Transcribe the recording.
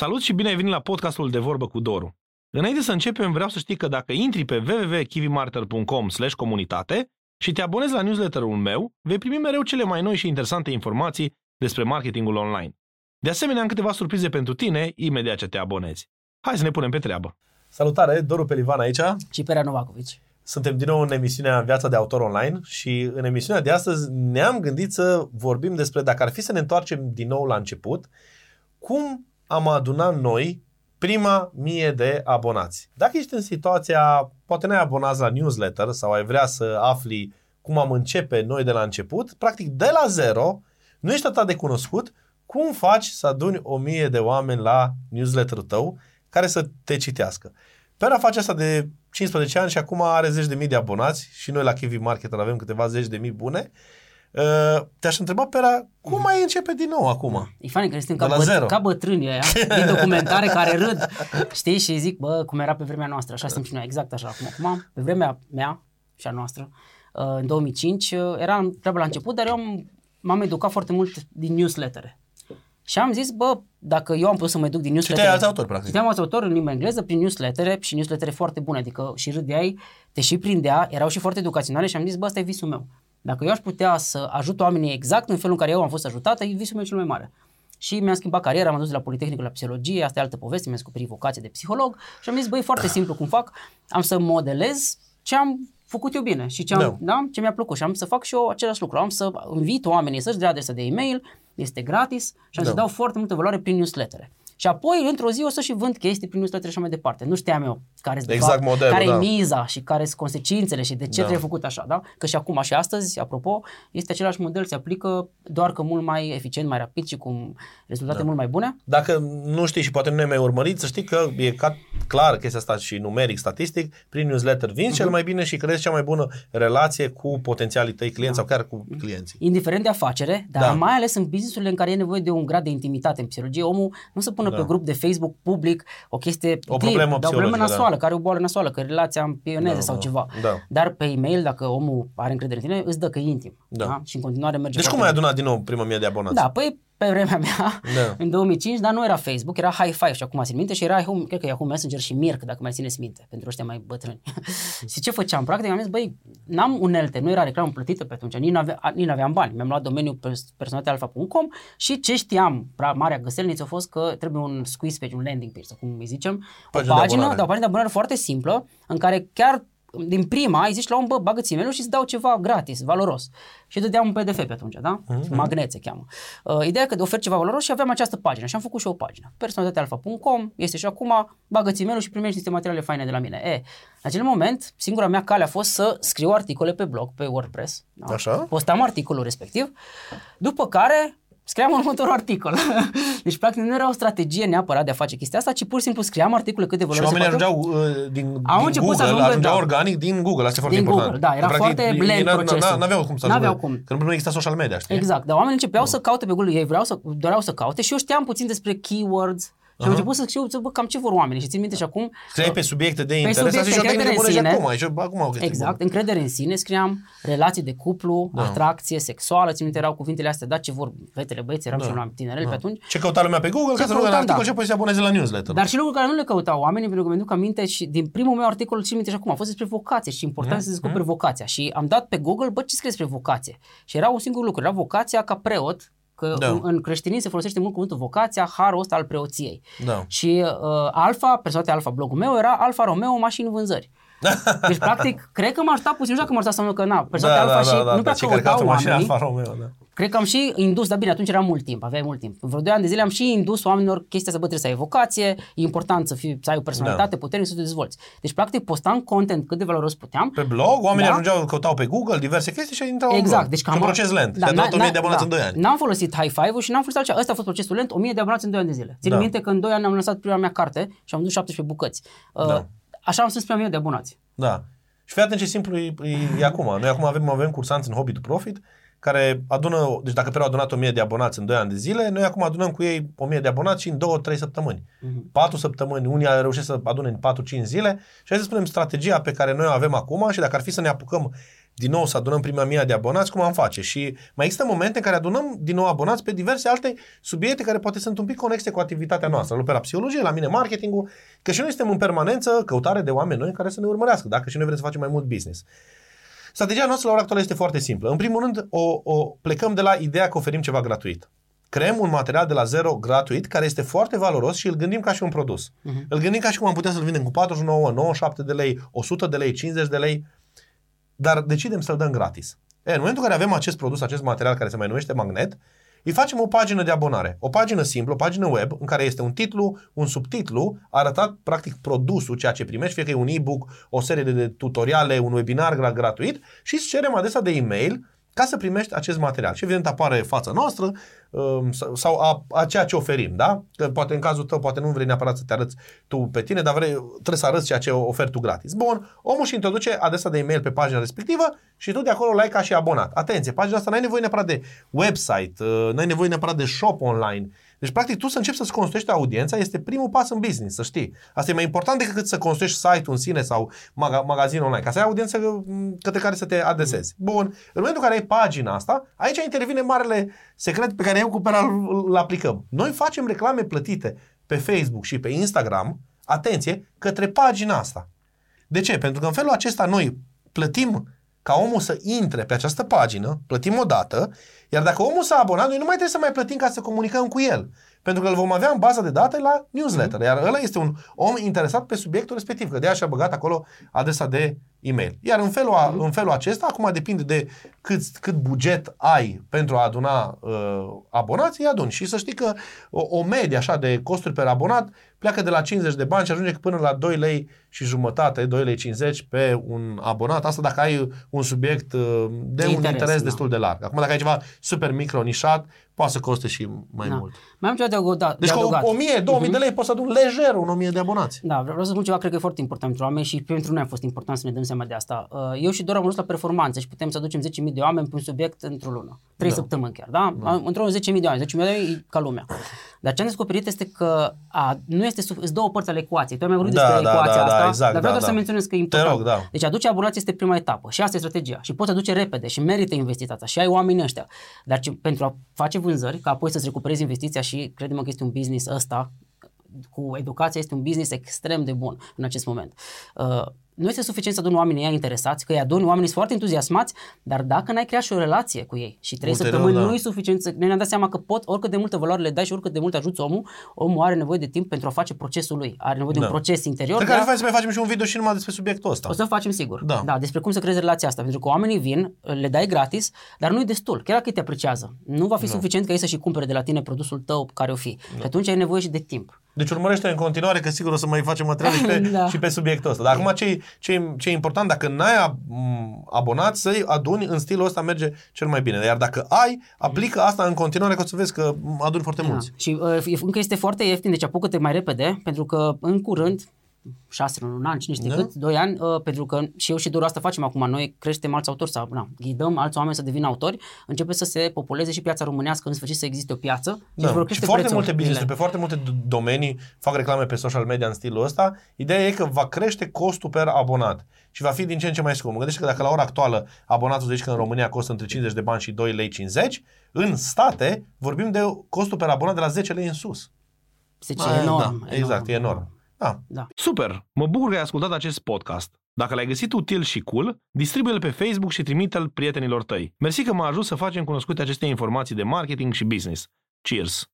Salut și bine ai venit la podcastul De Vorbă cu Doru. Înainte să începem, vreau să știi că dacă intri pe www.kivimarter.com comunitate și te abonezi la newsletterul meu, vei primi mereu cele mai noi și interesante informații despre marketingul online. De asemenea, am câteva surprize pentru tine imediat ce te abonezi. Hai să ne punem pe treabă. Salutare, Doru Pelivan aici. Și Perea Novacovici. Suntem din nou în emisiunea Viața de Autor Online și în emisiunea de astăzi ne-am gândit să vorbim despre dacă ar fi să ne întoarcem din nou la început, cum am adunat noi prima mie de abonați. Dacă ești în situația, poate n-ai abonat la newsletter sau ai vrea să afli cum am începe noi de la început, practic de la zero, nu ești atât de cunoscut, cum faci să aduni o mie de oameni la newsletterul tău care să te citească. Pera face asta de 15 ani și acum are zeci de mii de abonați și noi la Kiwi Market avem câteva zeci de mii bune Uh, te-aș întreba, Pera, cum mai începe din nou acum? E fain că suntem ca, băt- ca bătrâni aia, din documentare care râd, știi, și zic, bă, cum era pe vremea noastră, așa suntem și noi, exact așa. Acum, acum pe vremea mea și a noastră, uh, în 2005, uh, eram treabă la început, dar eu am, m-am educat foarte mult din newslettere. Și am zis, bă, dacă eu am putut să mă duc din newsletter. Citeai alți autori, practic. Citeam alți autori în limba engleză prin newslettere și newslettere foarte bune, adică și râdeai, te și prindea, erau și foarte educaționale și am zis, bă, ăsta e visul meu. Dacă eu aș putea să ajut oamenii exact în felul în care eu am fost ajutată, e visul meu cel mai mare. Și mi-am schimbat cariera, am dus la Politehnicul la Psihologie, asta e altă poveste, mi-am descoperit vocație de psiholog și am zis, băi, foarte simplu cum fac, am să modelez ce am făcut eu bine și ce, am, da. Da, ce mi-a plăcut și am să fac și eu același lucru. Am să invit oamenii să-și dea adresa de e-mail, este gratis și am da. să dau foarte multă valoare prin newslettere. Și apoi, într-o zi, o să și vând chestii prin newsletter și așa mai departe. Nu știam eu care exact modelul, care da. e miza și care sunt consecințele și de ce da. trebuie făcut așa, da? Că și acum și astăzi, apropo, este același model, se aplică doar că mult mai eficient, mai rapid și cu rezultate da. mult mai bune. Dacă nu știi și poate nu ne mai urmărit, să știi că e ca, clar chestia asta și numeric, statistic, prin newsletter vinzi uh-huh. cel mai bine și creezi cea mai bună relație cu potențialii tăi clienți da. sau chiar cu clienții. Indiferent de afacere, dar da. mai ales în businessurile în care e nevoie de un grad de intimitate în psihologie, omul nu se pune da. pe grup de Facebook public o chestie o problemă, de, o problemă nasoală, da. care e o boală nasoală, că relația împioneze da, sau da, ceva. Da. Dar pe e-mail, dacă omul are încredere în tine, îți dă că e intim. Da. Da? Și în continuare merge Deci cum ai adunat din nou prima mie de abonați? Da, păi pe vremea mea, da. în 2005, dar nu era Facebook, era High Five și acum țin minte și era, Yahoo, cred că Yahoo Messenger și Mirk, dacă mai țineți minte, pentru ăștia mai bătrâni. și ce făceam? Practic am zis, băi, n-am unelte, nu era reclamă plătită pe atunci, nici, n-ave, nici n-aveam bani. Mi-am luat domeniul personalitealfa.com și ce știam, marea găselniță a fost că trebuie un squeeze page, un landing page, cum îi zicem, pagină o pagină, de da, o pagină de abonare foarte simplă, în care chiar din prima ai zis la un bă, bagă-ți e și îți dau ceva gratis, valoros. Și dădeam un PDF pe atunci, da? Mm-hmm. Magnet se cheamă. Uh, ideea că de ofer ceva valoros și aveam această pagină și am făcut și o pagină. Personalitatealfa.com este și acum, bagă-ți e și primești niște materiale faine de la mine. E, în acel moment, singura mea cale a fost să scriu articole pe blog, pe WordPress. Da? Așa? Postam articolul respectiv, după care scriam următorul articol. deci, practic, nu era o strategie neapărat de a face chestia asta, ci pur și simplu scriam articole cât de valoroase. Și oamenii ajungeau uh, din, Au din Google, să ajungă, ajungeau da. organic din Google, asta e foarte din important. Google, da, era practic, foarte blend procesul. N-aveau cum să N-aveau cum. Că nu exista social media, știi? Exact, dar oamenii începeau no. să caute pe Google, ei vreau să, doreau să caute și eu știam puțin despre keywords, și am început să scriu, să bă, cam ce vor oamenii și țin minte și acum... Scriai pe subiecte de interes, asta și o tehnică bună și acum, și acum o Exact, bună. încredere în sine, scriam relații de cuplu, da. atracție sexuală, țin minte erau cuvintele astea, da, ce vor fetele, băieți, eram da. și noi tinereli da. pe atunci. Ce căuta lumea pe Google, ce ca să nu articol da. și apoi se aboneze la newsletter. Dar și lucruri care nu le căutau oamenii, pentru că mi-aduc aminte și din primul meu articol, țin minte și acum, a fost despre vocație și important mm. să descoperi mm. vocația. Și am dat pe Google, bă, ce scrie despre vocație? Și era un singur lucru, era vocația ca preot, Că da. în creștinism se folosește mult cuvântul vocația, harul ăsta al preoției. Da. Și uh, Alfa, personalitatea Alfa, blogul meu, era Alfa Romeo mașini vânzări. Deci, practic, cred că m-a ajutat puțin, nu știu dacă m-a ajutat sau nu, că na, personalitatea da, Alfa da, și da, nu prea da, căutau oamenii. Alfa Romeo, da. Cred că am și indus, dar bine, atunci era mult timp, aveai mult timp. În vreo 2 ani de zile am și indus oamenilor chestia să bă, trebuie să ai vocație, e important să, fii, să ai o personalitate da. puternică să te dezvolți. Deci, practic, postam content cât de valoros puteam. Pe blog, oamenii da? ajungeau, căutau pe Google diverse chestii și intrau exact, în blog. Deci, cam un proces lent. Da, da, te 1000 de abonați da, în 2 ani. N-am folosit high five-ul și n-am folosit altceva. Ăsta a fost procesul lent, 1000 de abonați în 2 ani de zile. Țin da. minte că în 2 ani am lansat prima mea carte și am dus 17 bucăți. Uh, da. Așa am strâns prima mie de abonați. Da. Și fii atent ce simplu e, e, e acum. Noi acum avem, avem cursanți în Hobby to Profit care adună, deci dacă Pero a adunat 1000 de abonați în 2 ani de zile, noi acum adunăm cu ei 1000 de abonați și în 2-3 săptămâni. Uh-huh. 4 săptămâni, unii au reușit să adune în 4-5 zile și hai să spunem strategia pe care noi o avem acum și dacă ar fi să ne apucăm din nou să adunăm prima mie de abonați, cum am face. Și mai există momente în care adunăm din nou abonați pe diverse alte subiecte care poate sunt un pic conexe cu activitatea noastră. Nu pe la psihologie, la mine marketingul, că și noi suntem în permanență căutare de oameni noi care să ne urmărească, dacă și noi vrem să facem mai mult business. Strategia noastră la ora actuală este foarte simplă. În primul rând, o, o plecăm de la ideea că oferim ceva gratuit. Creăm un material de la zero gratuit care este foarte valoros și îl gândim ca și un produs. Uh-huh. Îl gândim ca și cum am putea să-l vindem cu 49, 97 de lei, 100 de lei, 50 de lei, dar decidem să-l dăm gratis. E, în momentul în care avem acest produs, acest material care se mai numește magnet, îi facem o pagină de abonare. O pagină simplă, o pagină web, în care este un titlu, un subtitlu, arătat practic produsul, ceea ce primești, fie că e un e-book, o serie de tutoriale, un webinar gratuit și îți cerem adesea de e-mail ca să primești acest material. Și evident apare fața noastră um, sau a, a ceea ce oferim, da? Că poate în cazul tău, poate nu vrei neapărat să te arăți tu pe tine, dar vrei, trebuie să arăți ceea ce oferi tu gratis. Bun, omul și introduce adresa de e-mail pe pagina respectivă și tu de acolo like ca și abonat. Atenție, pagina asta n-ai nevoie neapărat de website, uh, n-ai nevoie neapărat de shop online, deci, practic, tu să începi să-ți construiești audiența este primul pas în business, să știi. Asta e mai important decât să construiești site-ul în sine sau mag- magazin online, ca să ai audiență către care să te adresezi. Bun. În momentul în care ai pagina asta, aici intervine marele secret pe care eu cu Pera îl aplicăm. Noi facem reclame plătite pe Facebook și pe Instagram, atenție, către pagina asta. De ce? Pentru că în felul acesta noi plătim ca omul să intre pe această pagină, plătim o dată, iar dacă omul s-a abonat, noi nu mai trebuie să mai plătim ca să comunicăm cu el. Pentru că îl vom avea în baza de date la newsletter. Iar ăla este un om interesat pe subiectul respectiv, că de așa a băgat acolo adresa de e-mail. Iar în felul, a, în felul acesta, acum depinde de cât, cât buget ai pentru a aduna uh, abonații, aduni. Și să știi că o, o medie așa de costuri per abonat pleacă de la 50 de bani și ajunge până la 2 lei și jumătate, 2 lei 50 pe un abonat. Asta dacă ai un subiect uh, de, de un interes, interes da. destul de larg. Acum dacă ai ceva super micro nișat, poate să coste și mai da. mult. Mai am ceva de adăugat. Deci de cu 1000, 2000 uh-huh. de lei poți să adun lejer un 1000 de abonați. Da, vreau să spun ceva, cred că e foarte important pentru oameni și pentru noi a fost important să ne dăm seama de asta. Uh, eu și doar am la performanță și putem să aducem 10.000 de oameni pe un subiect într-o lună. 3 da. săptămâni chiar, da? da. Într-o 10.000 de oameni, 10.000 de oameni e ca lumea. Dar ce am descoperit este că a, nu este sunt două părți ale ecuației. Tu ai mai vorbit da, despre da, ecuația da, da, asta, exact, dar vreau da, doar da. să menționez că e important. Rog, da. Deci aduce abonați este prima etapă și asta e strategia. Și poți aduce repede și merită investiția și ai oamenii ăștia. Dar ce, pentru a face vânzări, ca apoi să-ți recuperezi investiția și credem că este un business ăsta cu educația este un business extrem de bun în acest moment. Uh, nu este suficient să aduni oamenii ăia interesați, că îi aduni oamenii sunt foarte entuziasmați, dar dacă n-ai creat și o relație cu ei și trei săptămâni da. nu e suficient, să, noi ne-am dat seama că pot, oricât de multe valoare le dai și oricât de mult ajuți omul, omul are nevoie de timp pentru a face procesul lui, are nevoie da. de un da. proces interior. Cred că ar să mai facem și un video și numai despre subiectul ăsta. O să facem sigur. Da. da. despre cum să creezi relația asta, pentru că oamenii vin, le dai gratis, dar nu e destul, chiar dacă te apreciază. Nu va fi da. suficient ca ei să și cumpere de la tine produsul tău care o fi. Da. atunci ai nevoie și de timp. Deci urmărește în continuare că sigur o să mai facem materiale și pe, da. și pe subiectul ăsta. Dar acum ce, ce, ce e important, dacă n-ai abonat, să-i aduni în stilul ăsta merge cel mai bine. Iar dacă ai, aplică asta în continuare că o să vezi că aduni foarte da. mulți. Și uh, încă este foarte ieftin, deci apucă-te mai repede, pentru că în curând șase luni, un an, cine știe da. cât, doi ani, uh, pentru că și eu și doar asta facem acum. Noi creștem alți autori sau na, ghidăm alți oameni să devină autori, începe să se populeze și piața românească, în sfârșit să existe o piață. Da. Și foarte multe business pe foarte multe domenii fac reclame pe social media în stilul ăsta. Ideea e că va crește costul per abonat și va fi din ce în ce mai scump. Gândește că dacă la ora actuală abonatul zici că în România costă între 50 de bani și 2 lei 50, în state vorbim de costul per abonat de la 10 lei în sus. Deci e enorm. Da, exact, enorm. e enorm. Da. da. Super! Mă bucur că ai ascultat acest podcast. Dacă l-ai găsit util și cool, distribuie-l pe Facebook și trimite-l prietenilor tăi. Mersi că m-a ajuns să facem cunoscute aceste informații de marketing și business. Cheers!